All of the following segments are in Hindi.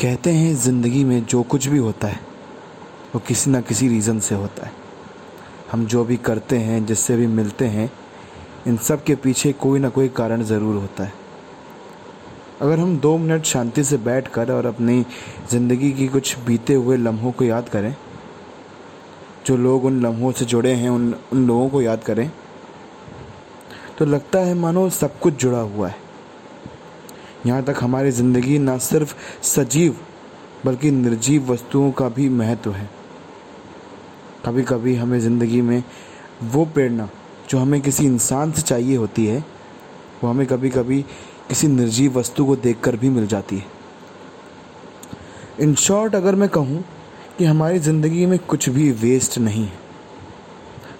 कहते हैं ज़िंदगी में जो कुछ भी होता है, वो किसी ना किसी रीज़न से होता है। हम जो भी करते हैं, जिससे भी मिलते हैं, इन सब के पीछे कोई ना कोई कारण ज़रूर होता है। अगर हम दो मिनट शांति से बैठ कर और अपनी ज़िंदगी की कुछ बीते हुए लम्हों को याद करें, जो लोग उन लम्हों से जुड़े हैं, उन उन लोगों को याद करें तो लगता है मानो सब कुछ जुड़ा हुआ है। यहाँ तक हमारी ज़िंदगी ना सिर्फ़ सजीव, बल्कि निर्जीव वस्तुओं का भी महत्व है। कभी कभी हमें ज़िंदगी में वो प्रेरणा जो हमें किसी इंसान से चाहिए होती है, वो हमें कभी कभी किसी निर्जीव वस्तु को देखकर भी मिल जाती है। इन शॉर्ट अगर मैं कहूँ कि हमारी ज़िंदगी में कुछ भी वेस्ट नहीं है।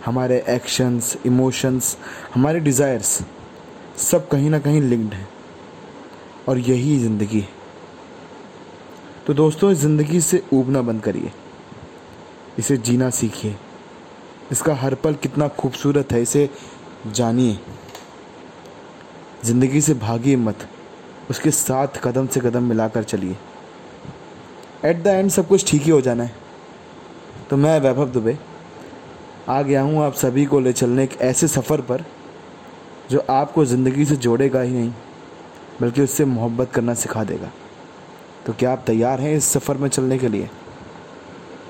हमारे एक्शंस, इमोशंस, हमारे डिज़ायर्स सब कहीं ना कहीं लिंक्ड हैं। और यही ज़िंदगी। है तो दोस्तों, इस ज़िंदगी से ऊबना बंद करिए। इसे जीना सीखिए। इसका हर पल कितना खूबसूरत है, इसे जानिए। ज़िंदगी से भागिए मत। उसके साथ कदम से कदम मिलाकर चलिए। एट द एंड सब कुछ ठीक ही हो जाना है। तो मैं वैभव दुबे। आ गया हूँ आप सभी को ले चलने एक ऐसे सफ़र पर, जो आपको ज़िंदगी से जोड़ेगा ही नहीं। बल्कि उससे मोहब्बत करना सिखा देगा। तो क्या आप तैयार हैं इस सफ़र में चलने के लिए?